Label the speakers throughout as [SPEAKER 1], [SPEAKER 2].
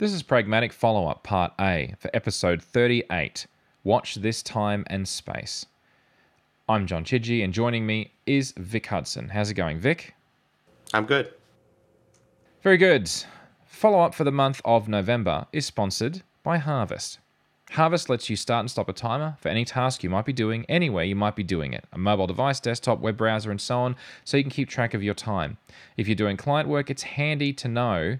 [SPEAKER 1] This is Pragmatic Follow Up Part A for episode 38 Watch This Time and Space. I'm John Chidgey, and joining me is Vic Hudson. How's it going, Vic?
[SPEAKER 2] I'm good.
[SPEAKER 1] Very good. Follow up for the month of November is sponsored by Harvest. Harvest lets you start and stop a timer for any task you might be doing anywhere you might be doing it a mobile device, desktop, web browser, and so on, so you can keep track of your time. If you're doing client work, it's handy to know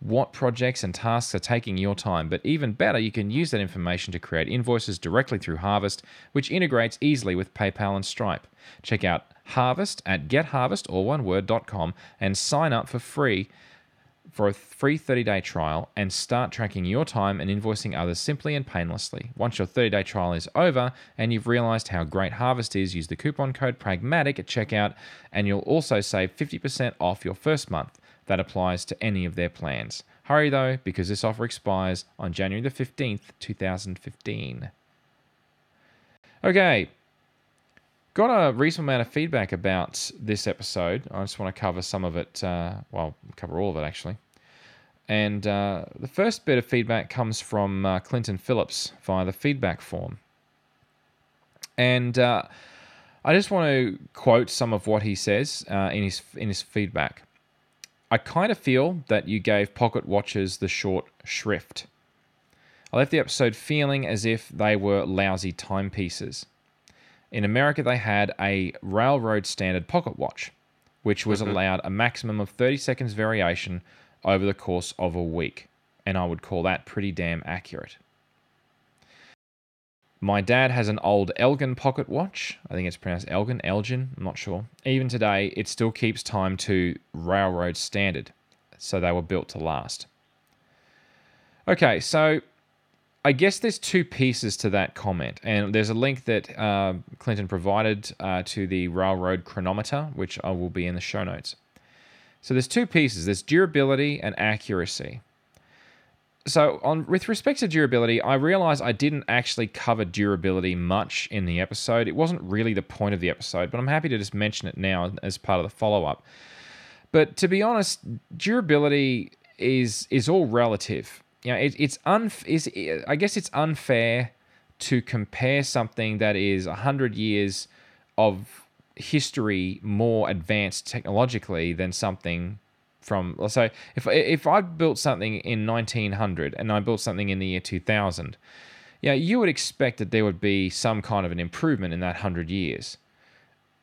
[SPEAKER 1] what projects and tasks are taking your time. But even better, you can use that information to create invoices directly through Harvest, which integrates easily with PayPal and Stripe. Check out Harvest at getharvest or oneword.com and sign up for free for a free 30-day trial and start tracking your time and invoicing others simply and painlessly. Once your 30-day trial is over and you've realized how great Harvest is, use the coupon code PRAGMATIC at checkout and you'll also save 50% off your first month that applies to any of their plans. Hurry though, because this offer expires on January the 15th, 2015. Okay, got a reasonable amount of feedback about this episode. I just want to cover some of it, uh, well, cover all of it actually. And uh, the first bit of feedback comes from uh, Clinton Phillips via the feedback form. And uh, I just want to quote some of what he says uh, in his in his feedback. I kind of feel that you gave pocket watches the short shrift. I left the episode feeling as if they were lousy timepieces. In America, they had a railroad standard pocket watch, which was mm-hmm. allowed a maximum of 30 seconds variation over the course of a week. And I would call that pretty damn accurate. My dad has an old Elgin pocket watch. I think it's pronounced Elgin, Elgin, I'm not sure. Even today, it still keeps time to railroad standard. So they were built to last. Okay, so I guess there's two pieces to that comment, and there's a link that uh, Clinton provided uh, to the railroad chronometer, which I will be in the show notes. So there's two pieces: there's durability and accuracy so on with respect to durability, I realized I didn't actually cover durability much in the episode. It wasn't really the point of the episode, but I'm happy to just mention it now as part of the follow-up. But to be honest, durability is is all relative. You know, it, it's un is I guess it's unfair to compare something that is 100 years of history more advanced technologically than something from let's say if if I built something in 1900 and I built something in the year 2000, yeah, you would expect that there would be some kind of an improvement in that 100 years.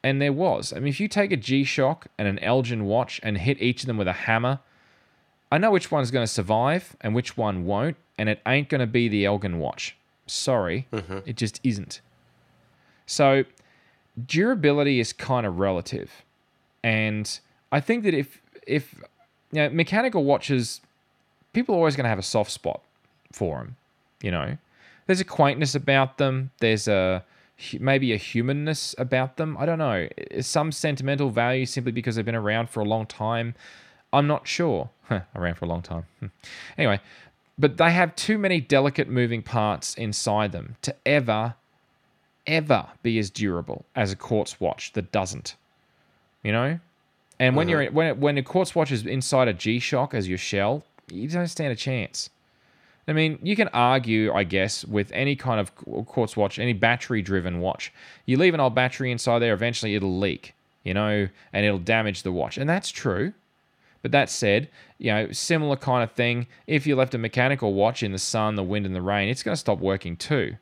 [SPEAKER 1] And there was. I mean, if you take a G-Shock and an Elgin watch and hit each of them with a hammer, I know which one's going to survive and which one won't, and it ain't going to be the Elgin watch. Sorry, mm-hmm. it just isn't. So, durability is kind of relative. And I think that if if know, mechanical watches, people are always going to have a soft spot for them. You know, there's a quaintness about them. There's a maybe a humanness about them. I don't know. Some sentimental value simply because they've been around for a long time. I'm not sure. around for a long time. Hmm. anyway, but they have too many delicate moving parts inside them to ever, ever be as durable as a quartz watch that doesn't. You know, and when mm-hmm. you're when when a quartz watch is inside a G Shock as your shell, you don't stand a chance. I mean, you can argue, I guess, with any kind of quartz watch, any battery driven watch. You leave an old battery inside there, eventually it'll leak, you know, and it'll damage the watch. And that's true. But that said, you know, similar kind of thing, if you left a mechanical watch in the sun, the wind, and the rain, it's going to stop working too.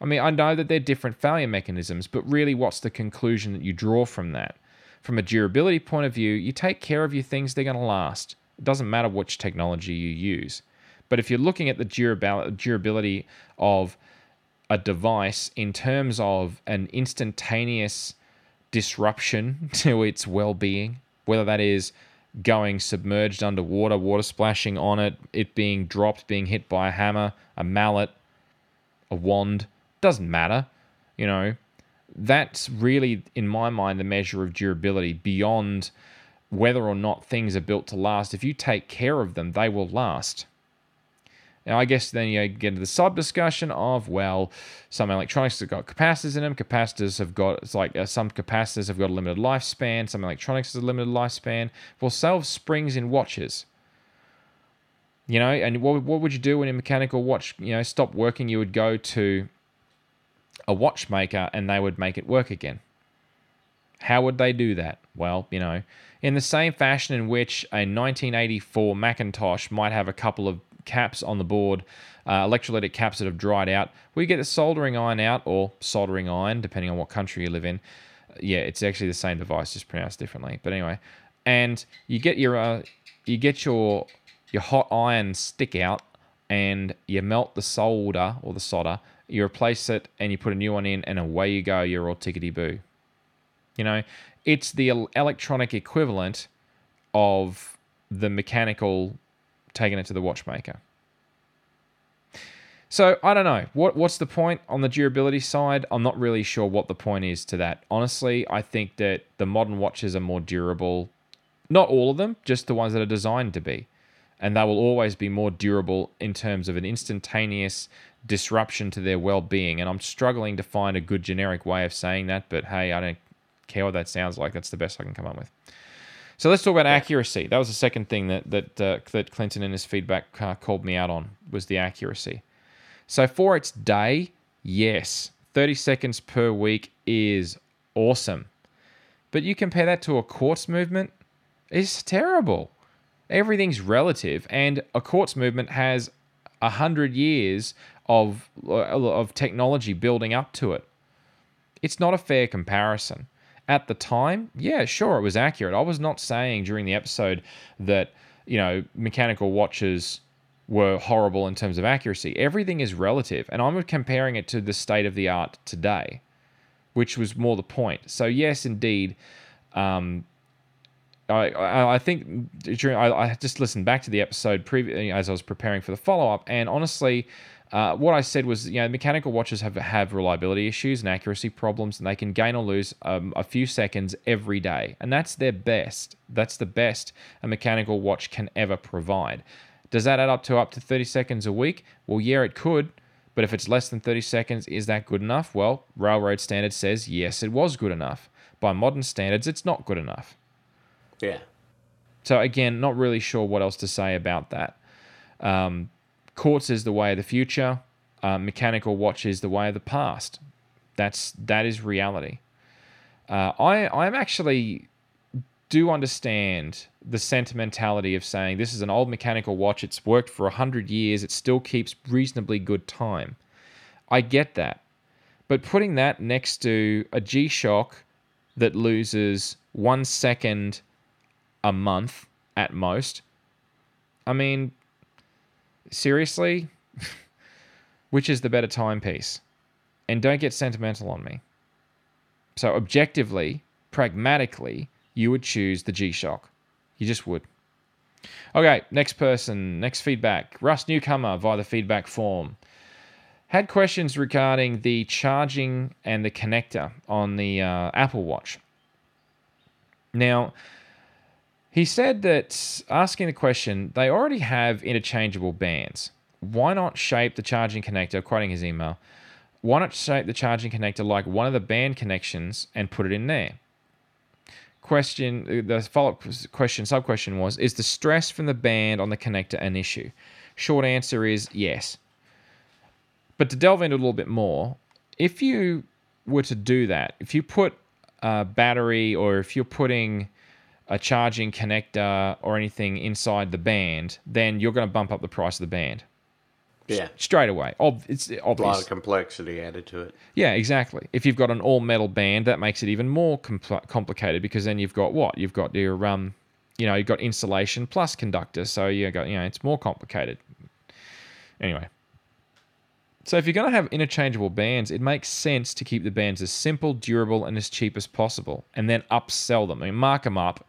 [SPEAKER 1] I mean, I know that they're different failure mechanisms, but really, what's the conclusion that you draw from that? From a durability point of view, you take care of your things, they're going to last. It doesn't matter which technology you use. But if you're looking at the durability of a device in terms of an instantaneous disruption to its well being, whether that is going submerged underwater, water splashing on it, it being dropped, being hit by a hammer, a mallet, a wand, doesn't matter. You know, that's really, in my mind, the measure of durability beyond whether or not things are built to last. If you take care of them, they will last. Now, I guess then you get into the sub discussion of, well, some electronics have got capacitors in them. Capacitors have got, it's like uh, some capacitors have got a limited lifespan. Some electronics has a limited lifespan. Well, so springs in watches. You know, and what, what would you do when a mechanical watch, you know, stopped working? You would go to a watchmaker and they would make it work again. How would they do that? Well, you know, in the same fashion in which a 1984 Macintosh might have a couple of caps on the board, uh, electrolytic caps that have dried out, we get the soldering iron out, or soldering iron, depending on what country you live in. Yeah, it's actually the same device, just pronounced differently. But anyway, and you get your uh, you get your your hot iron stick out, and you melt the solder or the solder. You replace it, and you put a new one in, and away you go. You're all tickety boo. You know, it's the electronic equivalent of the mechanical taking it to the watchmaker. So I don't know what what's the point on the durability side. I'm not really sure what the point is to that. Honestly, I think that the modern watches are more durable. Not all of them, just the ones that are designed to be, and they will always be more durable in terms of an instantaneous disruption to their well-being. And I'm struggling to find a good generic way of saying that, but hey, I don't care what that sounds like. That's the best I can come up with. So let's talk about accuracy. That was the second thing that that uh, that Clinton in his feedback uh, called me out on was the accuracy. So for its day, yes, 30 seconds per week is awesome. But you compare that to a quartz movement, it's terrible. Everything's relative, and a quartz movement has a hundred years of of technology building up to it. It's not a fair comparison at the time, yeah, sure, it was accurate. I was not saying during the episode that, you know, mechanical watches were horrible in terms of accuracy. Everything is relative, and I'm comparing it to the state of the art today, which was more the point. So, yes, indeed, um, I, I, think during I, I just listened back to the episode previous as I was preparing for the follow up, and honestly, uh, what I said was, you know, mechanical watches have have reliability issues and accuracy problems, and they can gain or lose um, a few seconds every day, and that's their best. That's the best a mechanical watch can ever provide. Does that add up to up to 30 seconds a week? Well, yeah, it could. But if it's less than 30 seconds, is that good enough? Well, railroad standard says yes, it was good enough. By modern standards, it's not good enough.
[SPEAKER 2] Yeah.
[SPEAKER 1] So again, not really sure what else to say about that. Um, quartz is the way of the future. Uh, mechanical watch is the way of the past. That's that is reality. Uh, I I'm actually do understand the sentimentality of saying this is an old mechanical watch. It's worked for hundred years. It still keeps reasonably good time. I get that, but putting that next to a G Shock that loses one second a month at most. I mean, seriously? Which is the better timepiece? And don't get sentimental on me. So, objectively, pragmatically, you would choose the G Shock. You just would. Okay, next person, next feedback. Russ Newcomer via the feedback form. Had questions regarding the charging and the connector on the uh, Apple Watch. Now, he said that asking the question, they already have interchangeable bands. Why not shape the charging connector, quoting his email, why not shape the charging connector like one of the band connections and put it in there? Question, uh, the follow up question, sub question was, is the stress from the band on the connector an issue? Short answer is yes. But to delve into a little bit more, if you were to do that, if you put a battery or if you're putting a charging connector or anything inside the band, then you're going to bump up the price of the band.
[SPEAKER 2] Yeah.
[SPEAKER 1] Straight away. Ob- it's obvious.
[SPEAKER 2] A lot of complexity added to it.
[SPEAKER 1] Yeah, exactly. If you've got an all metal band, that makes it even more compl- complicated because then you've got what? You've got your um, you know, you've got insulation plus conductor, so you got you know, it's more complicated. Anyway. So if you're going to have interchangeable bands, it makes sense to keep the bands as simple, durable, and as cheap as possible, and then upsell them. I mean, mark them up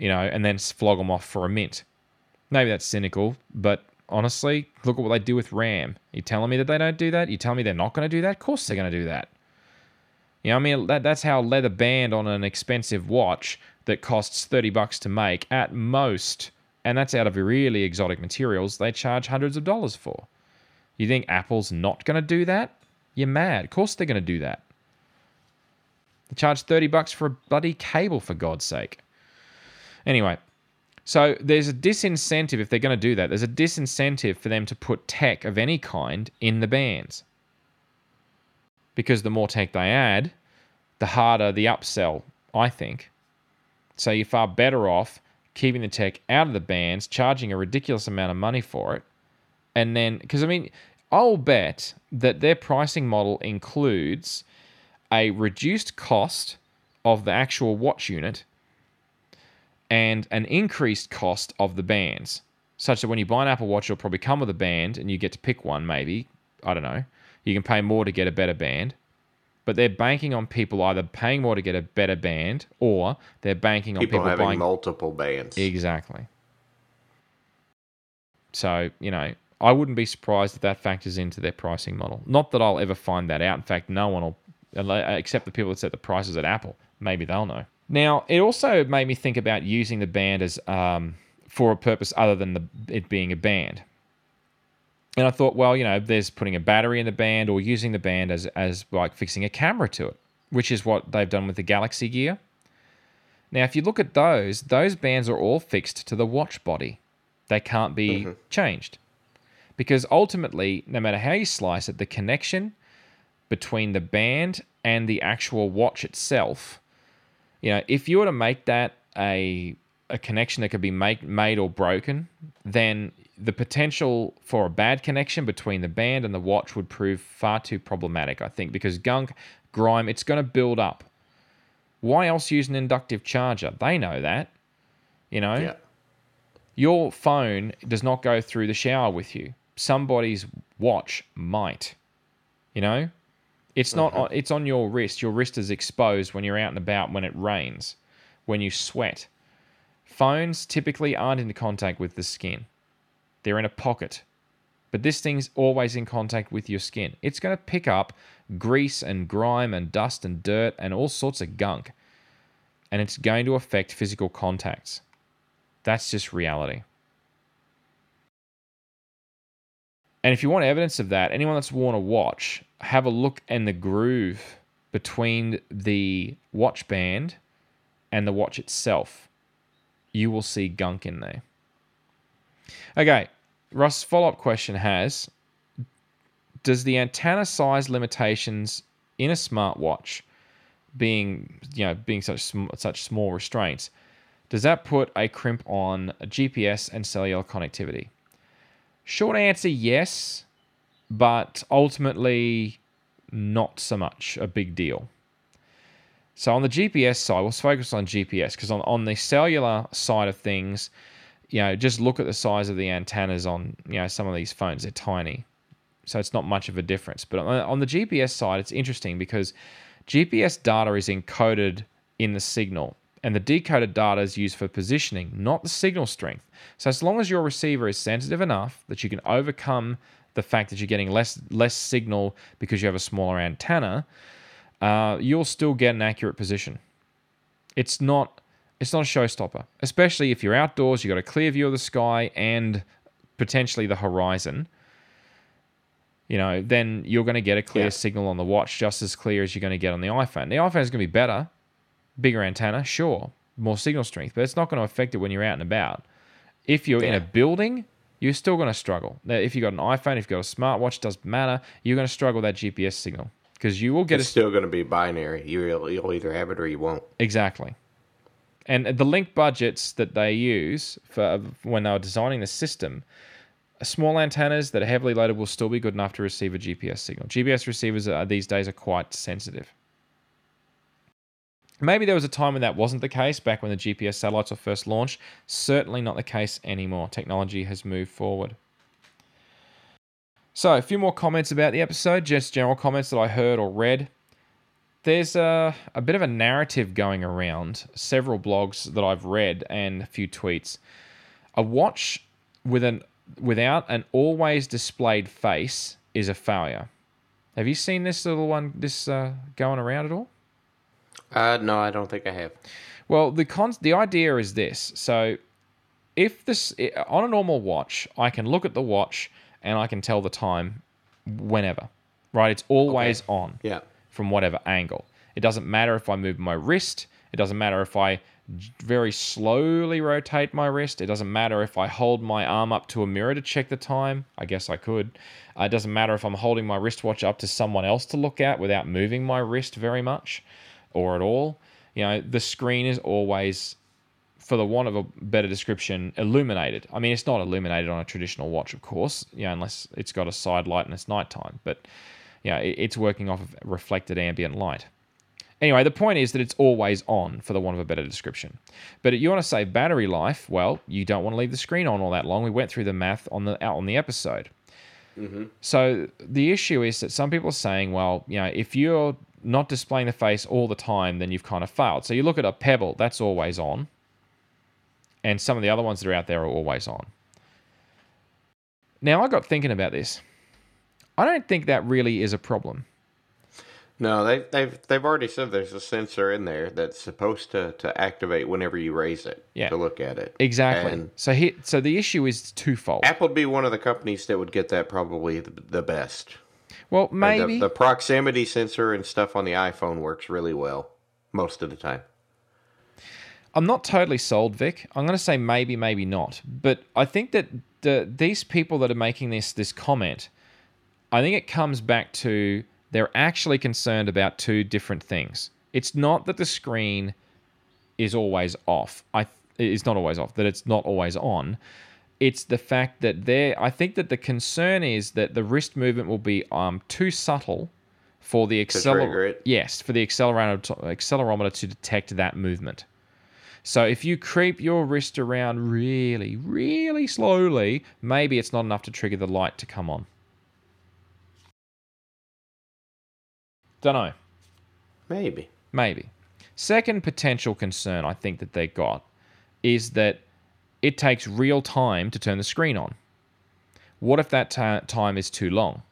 [SPEAKER 1] you know, and then flog them off for a mint. Maybe that's cynical, but honestly, look at what they do with RAM. You telling me that they don't do that? You telling me they're not going to do that? Of course they're going to do that. You know, I mean, that, that's how leather band on an expensive watch that costs 30 bucks to make at most, and that's out of really exotic materials, they charge hundreds of dollars for. You think Apple's not going to do that? You're mad. Of course they're going to do that. They charge 30 bucks for a bloody cable, for God's sake. Anyway, So there's a disincentive if they're going to do that. There's a disincentive for them to put tech of any kind in the bands. Because the more tech they add, the harder the upsell, I think. So you're far better off keeping the tech out of the bands, charging a ridiculous amount of money for it. And then, because I mean, I'll bet that their pricing model includes a reduced cost of the actual watch unit and an increased cost of the bands, such that when you buy an Apple Watch, it'll probably come with a band and you get to pick one, maybe. I don't know. You can pay more to get a better band. But they're banking on people either paying more to get a better band or they're banking on
[SPEAKER 2] People,
[SPEAKER 1] people,
[SPEAKER 2] having
[SPEAKER 1] buying.
[SPEAKER 2] multiple bands.
[SPEAKER 1] Exactly. So, you know, I wouldn't be surprised if that factors into their pricing model. Not that I'll ever find that out. In fact, no one will, except the people that set the prices at Apple. Maybe they'll know. Now, it also made me think about using the band as um, for a purpose other than the, it being a band. And I thought, well, you know, there's putting a battery in the band or using the band as, as like fixing a camera to it, which is what they've done with the Galaxy Gear. Now, if you look at those, those bands are all fixed to the watch body. They can't be changed. Because ultimately, no matter how you slice it, the connection between the band and the actual watch itself, you know, if you were to make that a a connection that could be make, made or broken, then the potential for a bad connection between the band and the watch would prove far too problematic, I think, because gunk, grime, it's going to build up. Why else use an inductive charger? They know that. You know,
[SPEAKER 2] Yeah.
[SPEAKER 1] your phone does not go through the shower with you. Somebody's watch might. You know, it's not. Mm-hmm. On, it's on your wrist. Your wrist is exposed when you're out and about when it rains, when you sweat. Phones typically aren't in contact with the skin. They're in a pocket. But this thing's always in contact with your skin. It's going to pick up grease and grime and dust and dirt and all sorts of gunk. And it's going to affect physical contacts. That's just reality. And if you want evidence of that, anyone that's worn a watch, have a look in the groove between the watch band and the watch itself. You will see gunk in there. Okay, Russ' follow up question has Does the antenna size limitations in a smartwatch being you know being such sm- such small restraints does that put a crimp on GPS and cellular connectivity? Short answer yes, but ultimately not so much a big deal. So on the GPS side, let's focus on GPS because on, on the cellular side of things, you know, just look at the size of the antennas on you know some of these phones; they're tiny, so it's not much of a difference. But on, on the GPS side, it's interesting because GPS data is encoded in the signal, and the decoded data is used for positioning, not the signal strength. So as long as your receiver is sensitive enough that you can overcome the fact that you're getting less less signal because you have a smaller antenna, uh, you'll still get an accurate position. It's not it's not a showstopper, especially if you're outdoors, you've got a clear view of the sky and potentially the horizon. You know, then you're going to get a clear
[SPEAKER 2] Yeah.
[SPEAKER 1] signal on the watch just as clear as you're going to get on the iPhone. The iPhone is going to be better, bigger antenna, sure, more signal strength, but it's not going to affect it when you're out and about. If you're in a building, you're still going to struggle. Now, if you've got an iPhone, if you've got a smartwatch, doesn't matter. You're going to struggle with that GPS signal because you will get
[SPEAKER 2] It's
[SPEAKER 1] a
[SPEAKER 2] still going to be binary. You'll, you'll either have it or you won't.
[SPEAKER 1] Exactly. And the link budgets that they use for when they were designing the system, small antennas that are heavily loaded will still be good enough to receive a GPS signal. GPS receivers are, these days are quite sensitive. Maybe there was a time when that wasn't the case, back when the GPS satellites were first launched. Certainly not the case anymore. Technology has moved forward. So, a few more comments about the episode, just general comments that I heard or read there's a, a bit of a narrative going around several blogs that I've read and a few tweets. A watch with an without an always displayed face is a failure. Have you seen this little one this uh, going around at all?
[SPEAKER 2] Uh, no, I don't think I have.
[SPEAKER 1] Well, the con- the idea is this. So, if this on a normal watch, I can look at the watch and I can tell the time whenever. Right? It's always on
[SPEAKER 2] Yeah.
[SPEAKER 1] from whatever angle. It doesn't matter if I move my wrist, It doesn't matter if I very slowly rotate my wrist. It doesn't matter if I hold my arm up to a mirror to check the time. I guess I could. Uh, it doesn't matter if I'm holding my wristwatch up to someone else to look at without moving my wrist very much or at all. You know, the screen is always for the want of a better description, illuminated. I mean, it's not illuminated on a traditional watch, of course, you know, unless it's got a side light and it's nighttime. But yeah, it, it's working off of reflected ambient light. Anyway, the point is that it's always on, for the want of a better description. But you want to save battery life? Well, you don't want to leave the screen on all that long. We went through the math on the out on the episode. Mm-hmm. So the issue is that some people are saying, well, you know, if you're not displaying the face all the time, then you've kind of failed. So you look at a Pebble, that's always on and some of the other ones that are out there are always on. Now, I got thinking about this. I don't think that really is a problem.
[SPEAKER 2] No, they, they've they've already said there's a sensor in there that's supposed to, to activate whenever you raise it
[SPEAKER 1] Yeah.
[SPEAKER 2] to look at it.
[SPEAKER 1] Exactly.
[SPEAKER 2] And
[SPEAKER 1] so here, so the issue is twofold.
[SPEAKER 2] Apple would be one of the companies that would get that probably the, the best.
[SPEAKER 1] Well,
[SPEAKER 2] And the-
[SPEAKER 1] maybe.
[SPEAKER 2] the, proximity sensor and stuff on the iPhone works really well most of the time.
[SPEAKER 1] I'm not totally sold, Vic. I'm going to say maybe, maybe not. But I think that the these people that are making this this comment, I think it comes back to they're actually concerned about two different things. It's not that the screen is always off. I is not always off. That it's not always on. It's the fact that there. I think that the concern is that the wrist movement will be um too subtle for the accelerometer. Yes, for the accelerometer accelerometer to detect that movement. So if you creep your wrist around really, really slowly, maybe it's not enough to trigger the light to come on. Don't know.
[SPEAKER 2] Maybe.
[SPEAKER 1] Maybe. Second potential concern I think that they got is that it takes real time to turn the screen on. What if that ti time is too long?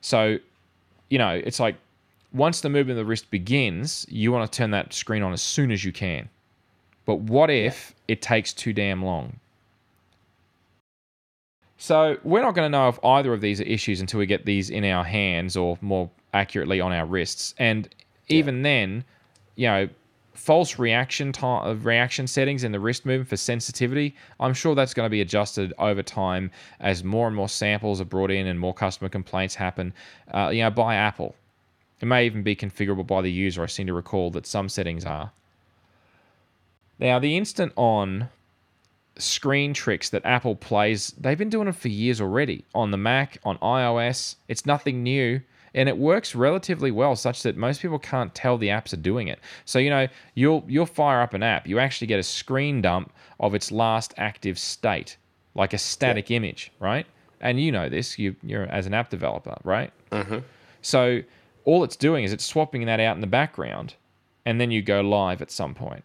[SPEAKER 1] So, you know, it's like once the movement of the wrist begins, you want to turn that screen on as soon as you can. But what if it takes too damn long? So, we're not going to know if either of these are issues until we get these in our hands or more accurately on our wrists. And even then, you know, false reaction time reaction settings in the wrist movement for sensitivity, I'm sure that's going to be adjusted over time as more and more samples are brought in and more customer complaints happen. Uh, you know, by Apple. It may even be configurable by the user. I seem to recall that some settings are. Now, the instant on screen tricks that Apple plays, they've been doing it for years already on the Mac, on iOS. It's nothing new. And it works relatively well, such that most people can't tell the apps are doing it. So you know, you'll you'll fire up an app, you actually get a screen dump of its last active state, like a static image, right? And you know this, you you're as an app developer, right?
[SPEAKER 2] Mm-hmm.
[SPEAKER 1] So all it's doing is it's swapping that out in the background, and then you go live at some point.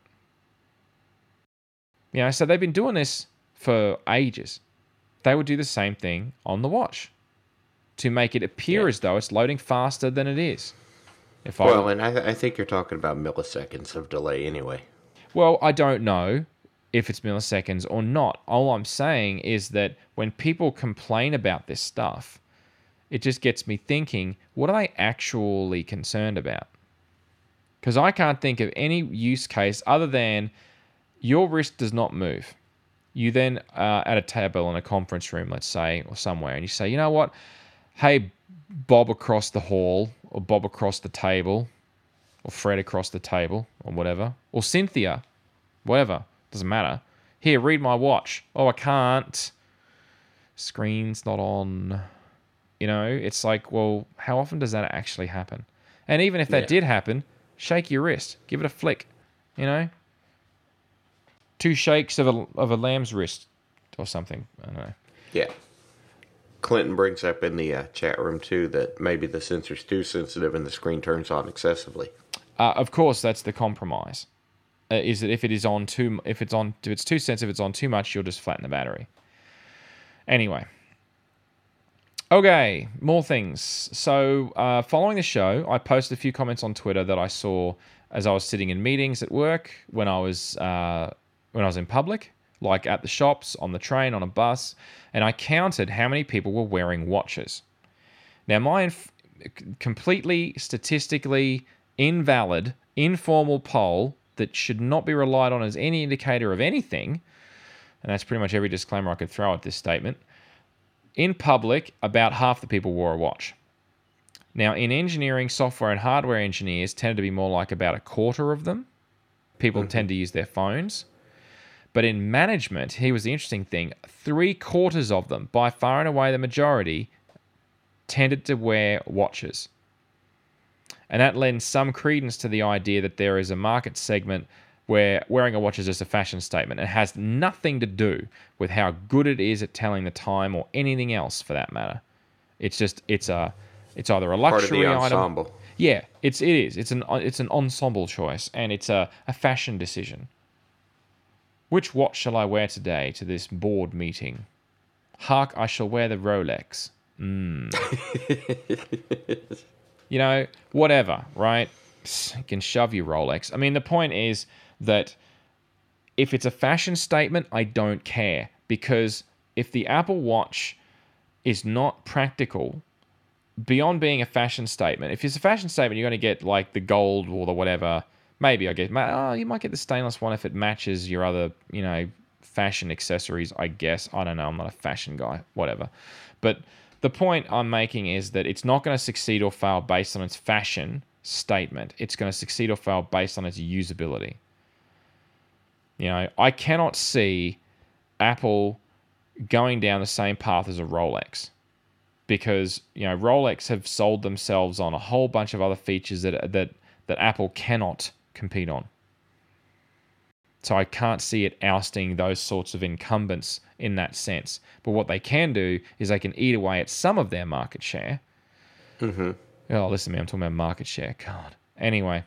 [SPEAKER 1] You know, so they've been doing this for ages. They would do the same thing on the watch to make it appear
[SPEAKER 2] Yeah.
[SPEAKER 1] as though it's loading faster than it is. If I
[SPEAKER 2] Well, and I, th- I think you're talking about milliseconds of delay anyway.
[SPEAKER 1] Well, I don't know if it's milliseconds or not. All I'm saying is that when people complain about this stuff, it just gets me thinking, what are they actually concerned about? Because I can't think of any use case other than your wrist does not move. You then uh, at a table in a conference room, let's say, or somewhere, and you say, you know what? Hey, Bob across the hall, or Bob across the table, or Fred across the table, or whatever, or Cynthia, whatever, doesn't matter. Here, read my watch. Oh, I can't. Screen's not on. You know, it's like, well, how often does that actually happen? And even if that
[SPEAKER 2] Yeah.
[SPEAKER 1] did happen, shake your wrist, give it a flick. You know, two shakes of a of a lamb's wrist or something. I don't know.
[SPEAKER 2] Yeah. Clinton brings up in the uh, chat room too that maybe the sensor's too sensitive and the screen turns on excessively.
[SPEAKER 1] Uh, of course, that's the compromise. Uh, is that if it is on too, if it's on, if it's too sensitive, it's on too much, you'll just flatten the battery. Anyway. Okay, more things. So, uh, following the show, I posted a few comments on Twitter that I saw as I was sitting in meetings at work, when I was uh, when I was in public, like at the shops, on the train, on a bus, and I counted how many people were wearing watches. Now, my inf- completely statistically invalid, informal poll that should not be relied on as any indicator of anything, and that's pretty much every disclaimer I could throw at this statement. In public, about half the people wore a watch. Now, in engineering, software and hardware engineers tend to be more like about a quarter of them. People mm-hmm. tend to use their phones. But in management, here was the interesting thing three quarters of them, by far and away the majority, tended to wear watches. And that lends some credence to the idea that there is a market segment where wearing a watch is just a fashion statement. It has nothing to do with how good it is at telling the time or anything else for that matter. It's just it's a it's either a luxury item. Yeah, it's it is. It's an it's an ensemble choice and it's a, a fashion decision. Which watch shall I wear today to this board meeting? Hark, I shall wear the Rolex. Mm. you know, whatever, right? Psst, You can shove your Rolex. I mean, the point is that if it's a fashion statement, I don't care because if the Apple Watch is not practical, beyond being a fashion statement, if it's a fashion statement, you're going to get like the gold or the whatever. Maybe I ma- oh, you might get the stainless one if it matches your other, you know, fashion accessories. I guess I don't know. I'm not a fashion guy. Whatever. But the point I'm making is that it's not going to succeed or fail based on its fashion statement. It's going to succeed or fail based on its usability. You know, I cannot see Apple going down the same path as a Rolex because you know Rolex have sold themselves on a whole bunch of other features that that that Apple cannot compete on. So I can't see it ousting those sorts of incumbents in that sense. But what they can do is they can eat away at some of their market share. Mm-hmm. Oh, listen to me, I'm talking about market share. God. Anyway.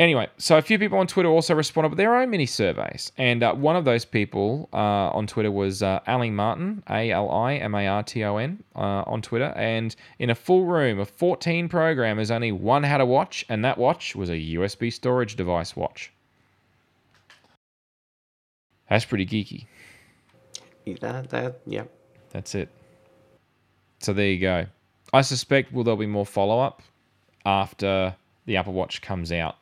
[SPEAKER 1] Anyway, so a few people on Twitter also responded with their own mini surveys. And uh, one of those people uh, on Twitter was uh, Ali Marton, A L I M A R T O N, uh, on Twitter. And in a full room of 14 programmers, only one had a watch, and that watch was a USB storage device watch. That's pretty geeky.
[SPEAKER 2] That, that, yeah.
[SPEAKER 1] That's it. So there you go. I suspect will there'll be more follow up after the Apple Watch comes out.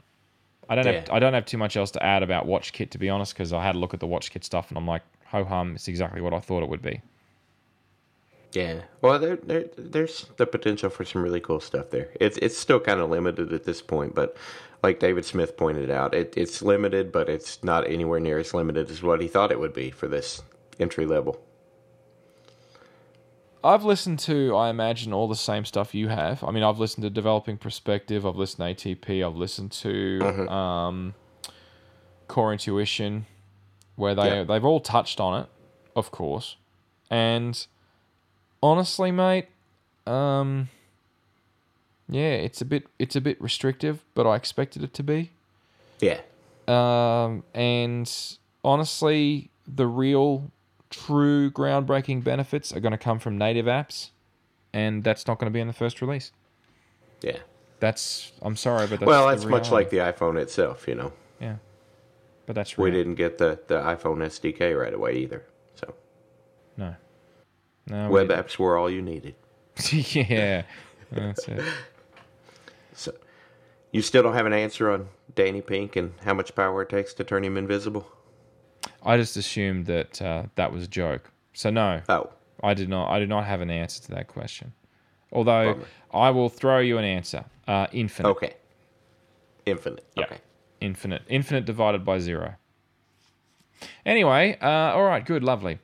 [SPEAKER 1] I don't have I don't have too much else to add about Watch Kit to be honest, because I had a look at the Watch Kit stuff and I'm like, ho hum, it's exactly what I thought it would be.
[SPEAKER 2] Yeah. Well, there, there, there's the potential for some really cool stuff there. It's it's still kind of limited at this point, but like David Smith pointed out, it, it's limited, but it's not anywhere near as limited as what he thought it would be for this entry level.
[SPEAKER 1] I've listened to, I imagine, all the same stuff you have. I mean, I've listened to Developing Perspective, I've listened to ATP, I've listened to um, Core Intuition, where they
[SPEAKER 2] Yeah.
[SPEAKER 1] they've all touched on it, of course. And honestly, mate, um, yeah, it's a bit it's a bit restrictive, but I expected it to be.
[SPEAKER 2] Yeah.
[SPEAKER 1] Um, and honestly, the real, true, groundbreaking benefits are going to come from native apps, and that's not going to be in the first release.
[SPEAKER 2] Yeah.
[SPEAKER 1] That's I'm sorry, but that's
[SPEAKER 2] well,
[SPEAKER 1] the
[SPEAKER 2] that's much like the iPhone itself, you know.
[SPEAKER 1] yeah, but that's
[SPEAKER 2] We didn't get the, the iPhone SDK right away either. So
[SPEAKER 1] no, no,
[SPEAKER 2] web
[SPEAKER 1] didn't.
[SPEAKER 2] apps were all you needed.
[SPEAKER 1] yeah, that's it.
[SPEAKER 2] So you still don't have an answer on Danny Pink and how much power it takes to turn him invisible?
[SPEAKER 1] I just assumed that uh, that was a joke. So no,
[SPEAKER 2] Oh,
[SPEAKER 1] I did not. I did not have an answer to that question. Although
[SPEAKER 2] Bummer.
[SPEAKER 1] I will throw you an answer. Uh, infinite.
[SPEAKER 2] okay. Infinite.
[SPEAKER 1] Yeah.
[SPEAKER 2] Okay.
[SPEAKER 1] Infinite. Infinite divided by zero. Anyway, uh, all right, good, lovely.